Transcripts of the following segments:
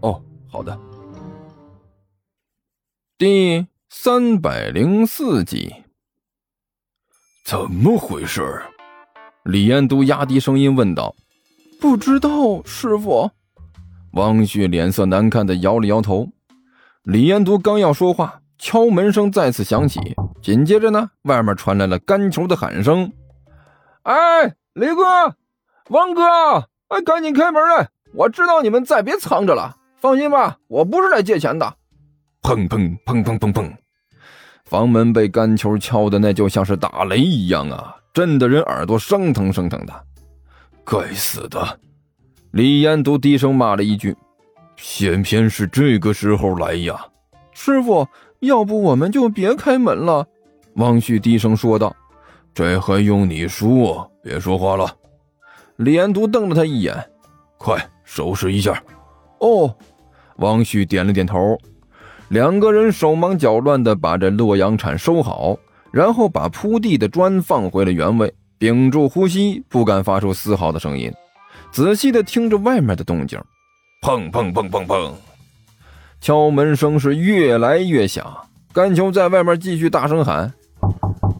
哦，好的。第三百零四集，怎么回事？李延都压低声音问道。不知道，师傅。汪旭脸色难看的摇了摇头。李延都刚要说话，敲门声再次响起，紧接着呢，外面传来了干球的喊声：“哎，李哥，王哥，哎，赶紧开门来！我知道你们再别藏着了。放心吧，我不是来借钱的。”砰砰砰砰砰砰，房门被干球敲的那就像是打雷一样啊，震得人耳朵生疼生疼的。该死的！李延都低声骂了一句：“偏偏是这个时候来呀！”师傅，要不我们就别开门了。”汪旭低声说道。“这还用你说？别说话了。”李延都瞪了他一眼：“快收拾一下。”哦，汪旭点了点头。两个人手忙脚乱地把这洛阳铲收好，然后把铺地的砖放回了原位，屏住呼吸，不敢发出丝毫的声音，仔细地听着外面的动静。砰砰砰砰砰，敲门声是越来越响。甘球在外面继续大声喊：“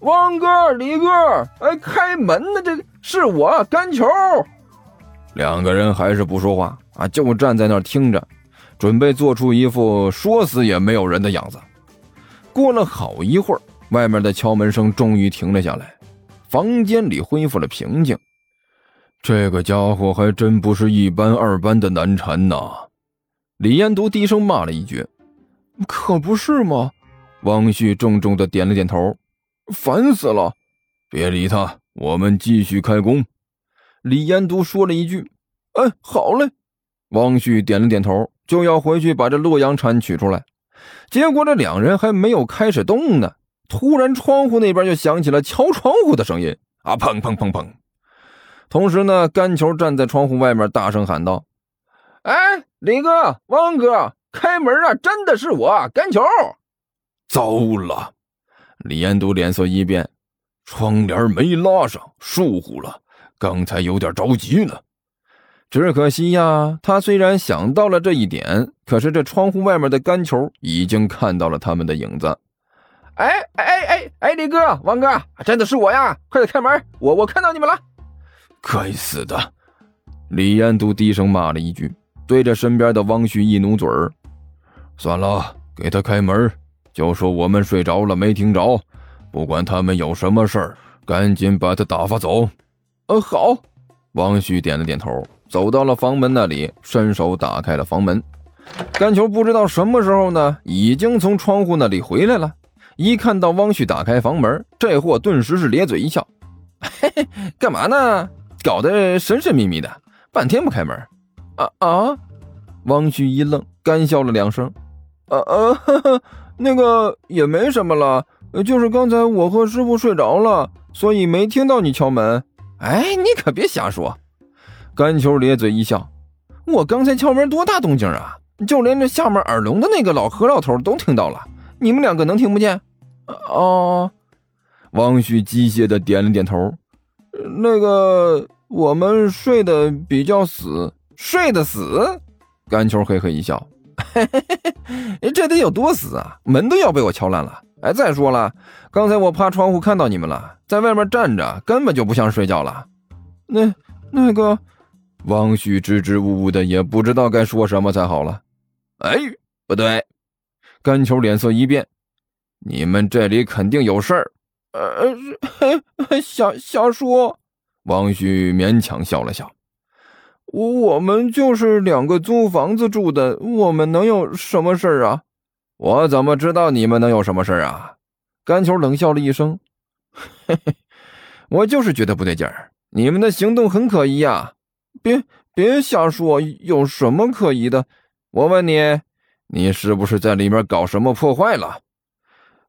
汪哥，李哥，哎，开门呢！这是我甘球。”两个人还是不说话啊，就站在那儿听着。准备做出一副说死也没有人的样子。过了好一会儿，外面的敲门声终于停了下来，房间里恢复了平静。这个家伙还真不是一般二般的难缠呐！李彦都低声骂了一句：“可不是吗？”汪旭重重的点了点头：“烦死了！”别理他，我们继续开工。”李彦都说了一句：“哎，好嘞。”汪旭点了点头。就要回去把这洛阳铲取出来，结果这两人还没有开始动呢，突然窗户那边就响起了敲窗户的声音啊！砰砰砰砰！同时呢，甘球站在窗户外面大声喊道：“哎，李哥、汪哥，开门啊！真的是我，甘球！”糟了！李延都脸色一变，窗帘没拉上，疏忽了，刚才有点着急了。只可惜呀，他虽然想到了这一点，可是这窗户外面的干球已经看到了他们的影子。哎哎哎哎，李哥、王哥，真的是我呀！快点开门，我我看到你们了。该死的！李彦都低声骂了一句，对着身边的汪旭一努嘴儿：“算了，给他开门，就说我们睡着了没听着。不管他们有什么事儿，赶紧把他打发走。”呃，好。汪旭点了点头。走到了房门那里，伸手打开了房门。甘球不知道什么时候呢，已经从窗户那里回来了。一看到汪旭打开房门，这货顿时是咧嘴一笑：“嘿嘿，干嘛呢？搞得神神秘秘的，半天不开门。”啊啊！汪旭一愣，干笑了两声：“啊啊，那个也没什么了，就是刚才我和师傅睡着了，所以没听到你敲门。”哎，你可别瞎说。甘球咧嘴一笑：“我刚才敲门多大动静啊！就连这下面耳聋的那个老何老头都听到了。你们两个能听不见？”哦，王旭机械的点了点头。那个，我们睡得比较死，睡得死。甘球嘿嘿一笑：“嘿嘿嘿，这得有多死啊？门都要被我敲烂了。哎，再说了，刚才我趴窗户看到你们了，在外面站着，根本就不像睡觉了。那那个。”汪旭支支吾吾的，也不知道该说什么才好了。哎，不对！甘球脸色一变，你们这里肯定有事儿。呃，瞎瞎说。汪旭勉强笑了笑。我我们就是两个租房子住的，我们能有什么事儿啊？我怎么知道你们能有什么事儿啊？甘球冷笑了一声。嘿嘿，我就是觉得不对劲儿，你们的行动很可疑呀。别别瞎说，有什么可疑的？我问你，你是不是在里面搞什么破坏了？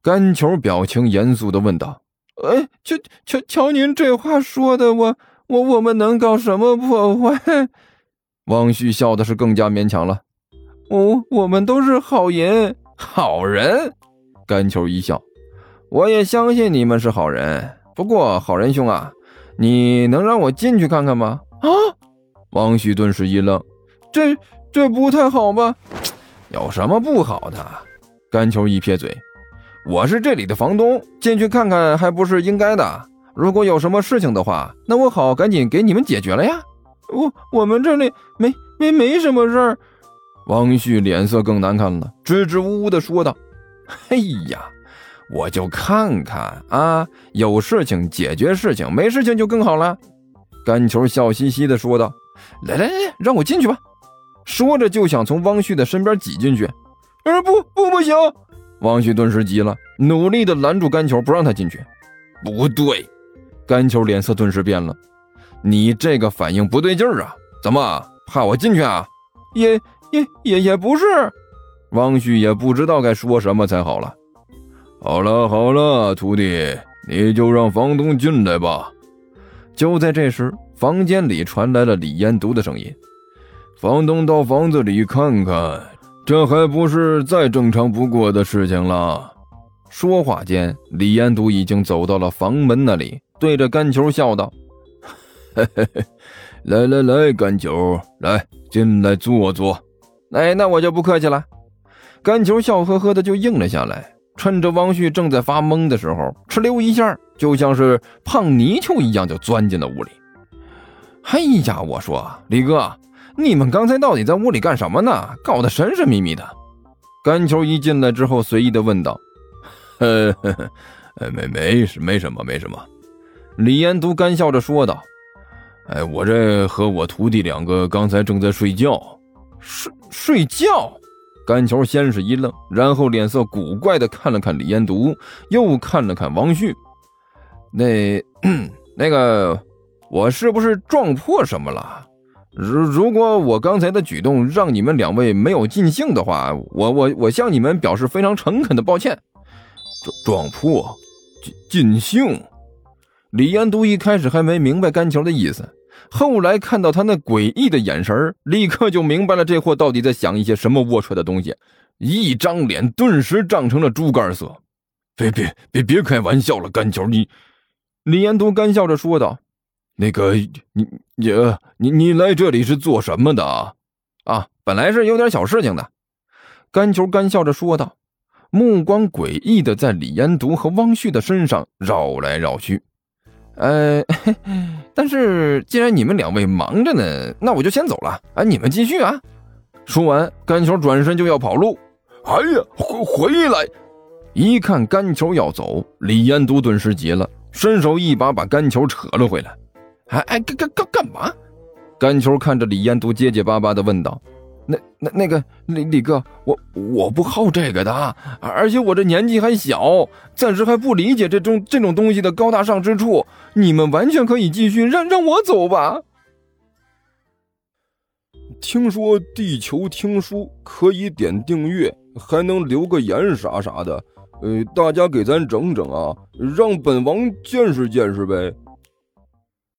甘球表情严肃的问道。哎，瞧瞧瞧，您这话说的，我我我们能搞什么破坏？汪旭笑的是更加勉强了。哦，我们都是好人，好人。甘球一笑，我也相信你们是好人。不过，好人兄啊，你能让我进去看看吗？啊！汪旭顿时一愣，这这不太好吧？有什么不好的？甘球一撇嘴，我是这里的房东，进去看看还不是应该的。如果有什么事情的话，那我好赶紧给你们解决了呀。我我们这里没没没什么事儿。汪旭脸色更难看了，支支吾吾的说道：“哎呀，我就看看啊，有事情解决事情，没事情就更好了。”甘球笑嘻嘻的说道：“来来来，让我进去吧。”说着就想从汪旭的身边挤进去。“呃，不不不行！”汪旭顿时急了，努力的拦住甘球，不让他进去。“不对！”甘球脸色顿时变了，“你这个反应不对劲儿啊！怎么怕我进去啊？”“也……”也也也不是，汪旭也不知道该说什么才好了。好了好了，徒弟，你就让房东进来吧。就在这时，房间里传来了李延独的声音：“房东到房子里看看，这还不是再正常不过的事情了。”说话间，李延独已经走到了房门那里，对着甘球笑道：“ 嘿嘿嘿，来来来，甘球，来进来坐坐。”哎，那我就不客气了。甘球笑呵呵的就应了下来，趁着汪旭正在发懵的时候，哧溜一下，就像是胖泥鳅一样就钻进了屋里。哎呀，我说李哥，你们刚才到底在屋里干什么呢？搞得神神秘秘的。甘球一进来之后，随意的问道：“ 呵，没没事，没什么，没什么。”李延都干笑着说道：“哎，我这和我徒弟两个刚才正在睡觉。”睡睡觉，甘球先是一愣，然后脸色古怪的看了看李延独，又看了看王旭。那那个，我是不是撞破什么了？如如果我刚才的举动让你们两位没有尽兴的话，我我我向你们表示非常诚恳的抱歉。撞撞破，尽尽兴。李延都一开始还没明白甘球的意思。后来看到他那诡异的眼神立刻就明白了这货到底在想一些什么龌龊的东西，一张脸顿时涨成了猪肝色。别别别别开玩笑了，甘球，你，李延都干笑着说道：“那个，你你你你来这里是做什么的啊？本来是有点小事情的。”甘球干笑着说道，目光诡异的在李延独和汪旭的身上绕来绕去。呃，但是既然你们两位忙着呢，那我就先走了啊！你们继续啊！说完，甘球转身就要跑路。哎呀，回回来！一看甘球要走，李延都顿时急了，伸手一把把甘球扯了回来。哎哎，干干干干嘛？甘球看着李彦都，结结巴巴的问道。那那那个李李哥，我我不好这个的，而且我这年纪还小，暂时还不理解这种这种东西的高大上之处。你们完全可以继续，让让我走吧。听说地球听书可以点订阅，还能留个言啥啥的，呃，大家给咱整整啊，让本王见识见识呗。